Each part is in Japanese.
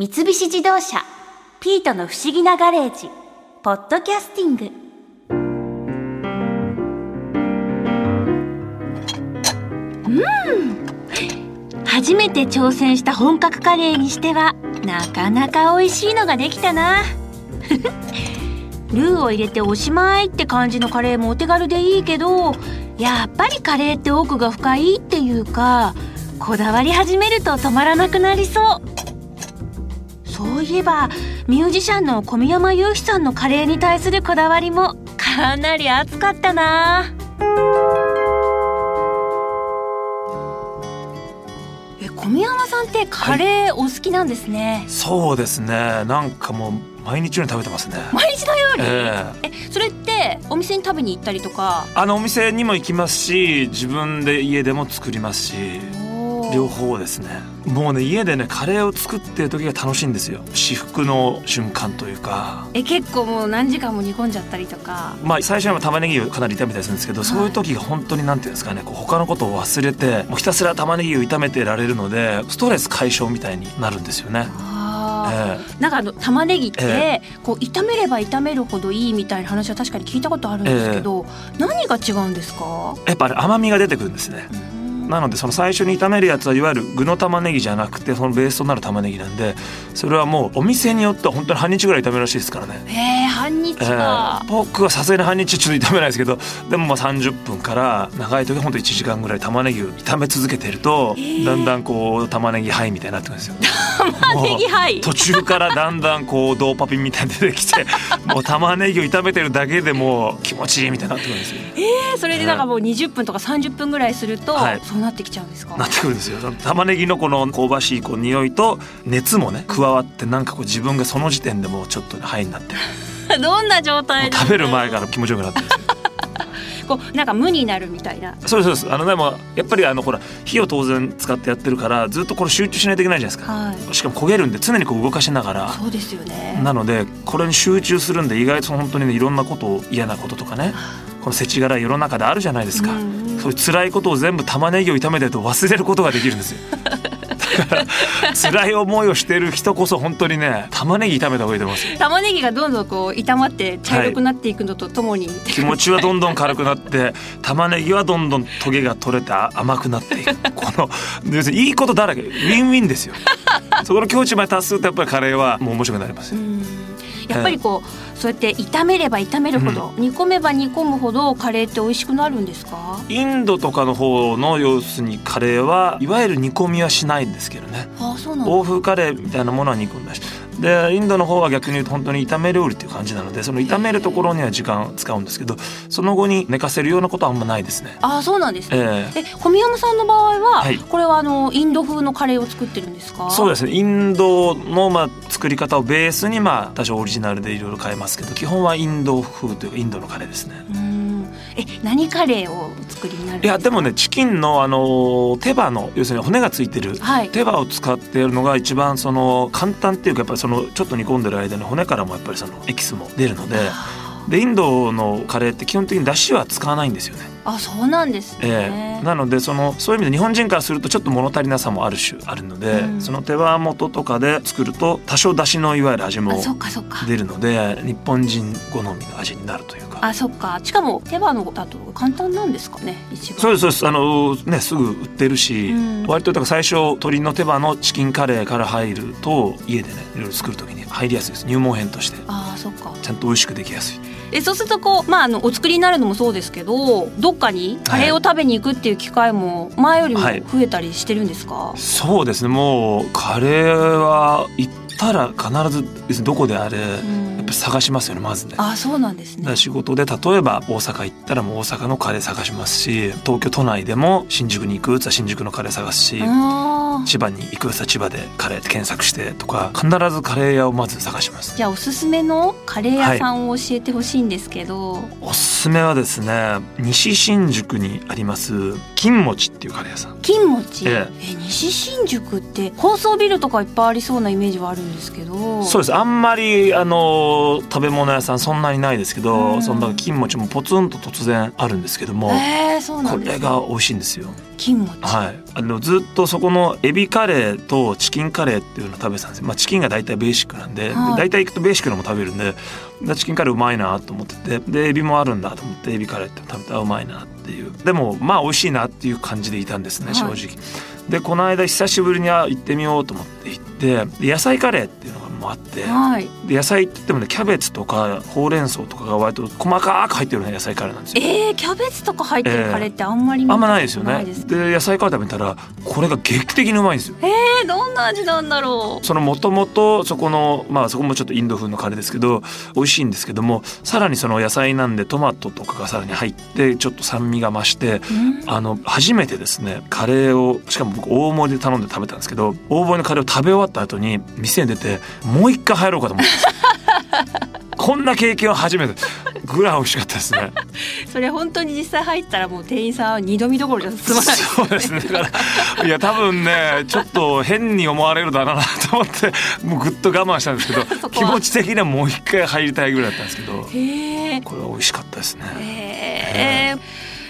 三菱自動車「ピートの不思議なガレージ」「ポッドキャスティング」うん。初めて挑戦した本格カレーにしてはなかなか美味しいのができたな。ルーを入れておしまいって感じのカレーもお手軽でいいけどやっぱりカレーって奥が深いっていうかこだわり始めると止まらなくなりそう。そういえばミュージシャンの小宮山雄飛さんのカレーに対するこだわりもかなり熱かったな。え小宮山さんってカレーお好きなんですね、そうですね。なんかもう毎日のように食べてますね。毎日のように、ええ。えそれってお店に食べに行ったりとか？あのお店にも行きますし自分で家でも作りますし両方ですね。もうね家でねカレーを作ってる時が楽しいんですよ。至福の瞬間というか。え結構もう何時間も煮込んじゃったりとか。まあ最初は玉ねぎをかなり炒めたりするんですけど、そういう時が本当になんていうんですかねこう他のことを忘れてもうひたすら玉ねぎを炒めてられるのでストレス解消みたいになるんですよね。あー。えなんかあの玉ねぎって、えこう炒めれば炒めるほどいいみたいな話は確かに聞いたことあるんですけど、何が違うんですか？やっぱり甘みが出てくるんですねなのでその最初に炒めるやつはいわゆる具の玉ねぎじゃなくてそのベースとなる玉ねぎなんでそれはもうお店によっては本当に半日ぐらい炒めるらしいですからね。へえ半日えかー、僕はさすがに半日ちょっと炒めないですけどでもまあ30分から長い時は本当1時間ぐらい玉ねぎを炒め続けてると、ー。だんだんこう玉ねぎハイみたいになってくるんですよ。玉ねぎはい。途中からだんだんこうドーパピンみたいに出てきて もう玉ねぎを炒めてるだけでもう気持ちいいみたいになってくるんですよ。えそれでなんかもう20分とか30分ぐらいすると、はい。そうなってきちゃうんですか？なってくるんですよ。玉ねぎのこの香ばしいこう匂いと熱もね加わってなんかこう自分がその時点でもうちょっとハイになってる。どんな状態食べる前から気持ちよくなってるんですよ。こうなんか無になるみたいな。そうですそうです。あのでもやっぱりあのほら火を当然使ってやってるからずっとこれ集中しないといけないじゃないですか、はい。しかも焦げるんで常にこう動かしながら。そうですよね。なのでこれに集中するんで意外と本当にねいろんなことを嫌なこととかねこの世知辛い世の中であるじゃないですか、うんうん。そういう辛いことを全部玉ねぎを炒めてると忘れることができるんですよ辛い思いをしてる人こそ本当にね玉ねぎ炒めた方がいいと思いますよ。玉ねぎがどんどんこう炒まって茶色くなっていくのとともに、気持ちはどんどん軽くなって玉ねぎはどんどんトゲが取れて甘くなっていく。この要するにいいことだらけ。ウィンウィンですよ。そこの境地まで達するとやっぱりカレーはもう面白くなりますよ。うんやっぱりこう、そうやって炒めれば炒めるほど、煮込めば煮込むほどカレーって美味しくなるんですか？インドとかの方の要するにカレーはいわゆる煮込みはしないんですけどね。あそうなんだ。欧風カレーみたいなものは煮込んだしでインドの方は逆に言うと本当に炒め料理っていう感じなのでその炒めるところには時間使うんですけどその後に寝かせるようなことはあんまないですね。あそうなんですね、ええ。え小宮山さんの場合は、はい。これはあのインド風のカレーを作ってるんですか？そうですね。インドのまあ作り方をベースにまあ多少オリジナルでいろいろ変えますけど基本はインド風というかインドのカレーですね。うんえ何カレーをお作りになるんいやでもねチキンのあの手羽の要するに骨がついてるはい。手羽を使っているのが一番その簡単っていうかやっぱりそのちょっと煮込んでる間に骨からもやっぱりそのエキスも出るのででインドのカレーって基本的に出汁は使わないんですよね。あそうなんですえね、えなのでそのそういう意味で日本人からするとちょっと物足りなさもある種あるので、うん。その手羽元とかで作ると多少出汁のいわゆる味も出るので日本人好みの味になるというか。あそっか。しかも手羽のだと簡単なんですかね一番。そうですそうです。あのねすぐ売ってるし、うん。割とだから最初鶏の手羽のチキンカレーから入ると家でねいろいろ作る時に入りやすいです。入門編として。あそっか。ちゃんと美味しくできやすい。えそうするとこうまああのお作りになるのもそうですけどどっかにカレーを食べに行くっていう機会も前よりもはい。増えたりしてるんですか、そうですね。もうカレーは行ったら必ずどこであれ、うん。やっぱり探しますよねまずね。あそうなんですね。仕事で例えば大阪行ったらもう大阪のカレー探しますし東京都内でも新宿に行くっつったら新宿のカレー探すし、千葉に行くっつったら千葉でカレーって検索してとか必ずカレー屋をまず探します。じゃあおすすめのカレー屋さんを教えてほしいんですけど、おすすめはですね西新宿にあります金餅っていうカレー屋さん。金餅、ええ。西新宿って高層ビルとかいっぱいありそうなイメージはあるんですけど。そうです。あんまりあの食べ物屋さんそんなにないですけど、うん。その金餅もポツンと突然あるんですけども、えー、そうなこんですね。れが美味しいんですよ。金餅、はい、あのずっとそこのエビカレーとチキンカレーっていうのを食べてたんですよ、まあ、チキンが大体ベーシックなんで,で、はい。大体行くとベーシックのも食べるんででチキンカレーうまいなと思っててでエビもあるんだと思ってエビカレーって食べてあうまいなっていう。でもまあ美味しいなっていう感じでいたんですねはい。正直。でこの間久しぶりにあ行ってみようと思って行ってで野菜カレーっていうのがもうあって。はいで野菜って言ってもねキャベツとかほうれん草とかが割と細かく入ってるような野菜カレーなんですよ。えー、キャベツとか入ってるカレーってあんまり見あたことんまないですよね。で野菜カレー食べたらこれが劇的にうまいんですよ。えー、どんな味なんだろうそのもともとそこのまあそこもちょっとインド風のカレーですけど美味しいんですけどもさらにその野菜なんでトマトとかがさらに入ってちょっと酸味が増してうんあの初めてですねカレーをしかも僕大盛りで頼んで食べたんですけど大盛りのカレーを食べ終わった後に店に出てもう一回入ろうかと思った。んですよこんな経験は初めて。ぐらい美味しかったですね。それ本当に実際入ったらもう店員さんは二度見どころじゃ済まない。そうですね。だからいや多分ねちょっと変に思われるだろうなと思ってもうぐっと我慢したんですけど 気持ち的にはもう一回入りたいぐらいだったんですけどへえ。これは美味しかったですね。え。ー、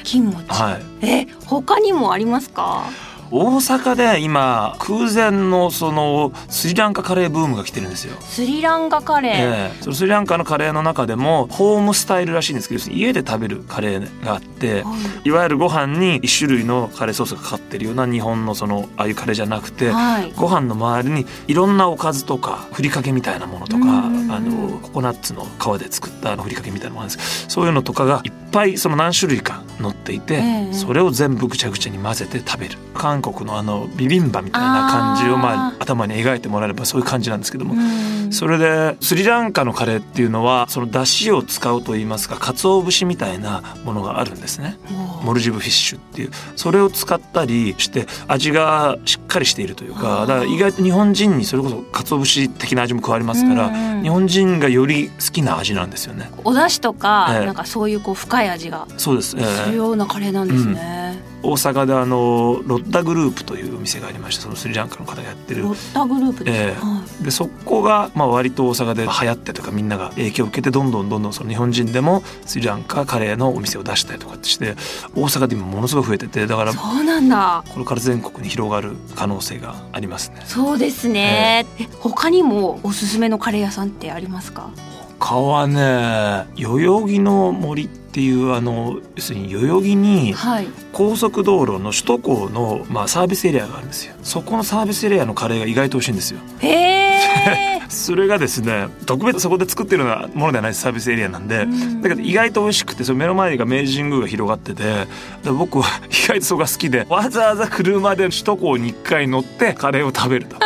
金餅、はい。え他にもありますか？大阪で今空前のそのスリランカカレーブームが来てるんですよ。スリランカカレー、ええ。そのスリランカのカレーの中でもホームスタイルらしいんですけど家で食べるカレーがあってはい。いわゆるご飯に一種類のカレーソースがかかってるような日本のそのああいうカレーじゃなくてはい。ご飯の周りにいろんなおかずとかふりかけみたいなものとかあうん。のココナッツの皮で作ったあのふりかけみたいなものなんです。そういうのとかがいっぱいその何種類か乗っていて、ええ。それを全部ぐちゃぐちゃに混ぜて食べる。韓国のあのビビンバみたいな感じをまあ頭に描いてもらえればそういう感じなんですけども、うんそれでスリランカのカレーっていうのはその出汁を使うといいますか鰹節みたいなものがあるんですね。モルジブフィッシュっていう。それを使ったりして味がしっかりしているというかだから意外と日本人にそれこそ鰹節的な味も加わりますから、うんうん日本人がより好きな味なんですよね。お出汁とか、ええ。なんかそういうこう深い味がそうです、えするーようなカレーなんですね、大阪であのロッタグループというお店がありましてそのスリランカの方がやってる。ロッタグループです、ええ。はでそこがまあ割と大阪で流行ってとかみんなが影響を受けてどんどんどんどんその日本人でもスリランカカレーのお店を出したりとかってして大阪で今ものすごい増えててだからい、そうなんだこれから全国に広がる可能性がありますね。そうですね、え他にもおすすめのカレー屋さんってありますか？他はね代々木の森っていうあの要するに代々木にはい。高速道路の首都高の、まあ、サービスエリアがあるんですよ。そこのサービスエリアのカレーが意外と美味しいんですよ。へえ それがですね特別そこで作ってるようなものではないサービスエリアなんで、うん。だけど意外と美味しくてその目の前が明治神宮が広がっててで僕は意外とそこが好きでわざわざ車で首都高に1回乗ってカレーを食べると。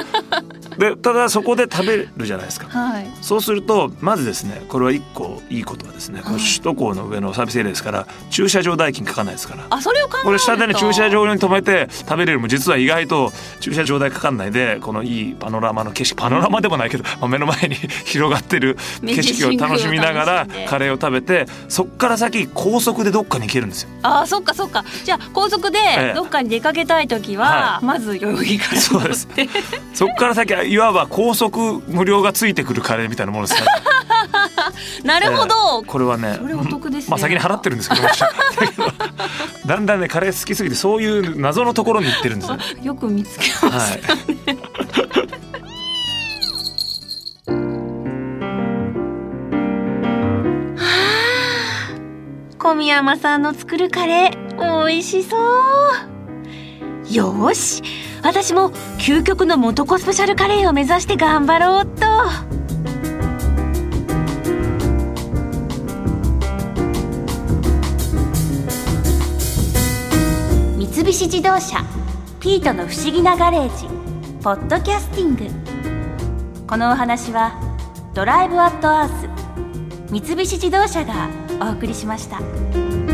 でただそこで食べるじゃないですか。はい。そうするとまずですねこれは一個いいことはですねこの首都高の上のサービスエリアですから駐車場代金かかんないですから。あそれを考えると。これ下でね駐車場に止めて食べれる。も実は意外と駐車場代かかんないでこのいいパノラマの景色パノラマでもないけど、まあ、目の前に 広がってる景色を楽しみながらカレーを食べてそっから先高速でどっかに行けるんですよ。あそっかそっか。じゃあ高速でええ。どっかに出かけたい時は、はまず代々木からそうです。そっから先はいわば高速無料がついてくるカレーみたいなものですから。なるほど、これはねそれお得ですね。まあ先に払ってるんですけど だんだんねカレー好きすぎてそういう謎のところに行ってるんですよ。よく見つけまはした、い。小宮山さんの作るカレー美味しそう。よーし私も究極の元子スペシャルカレーを目指して頑張ろうっと三菱自動車ピートの不思議なガレージポッドキャスティングこのお話はドライブアットアース三菱自動車がお送りしました。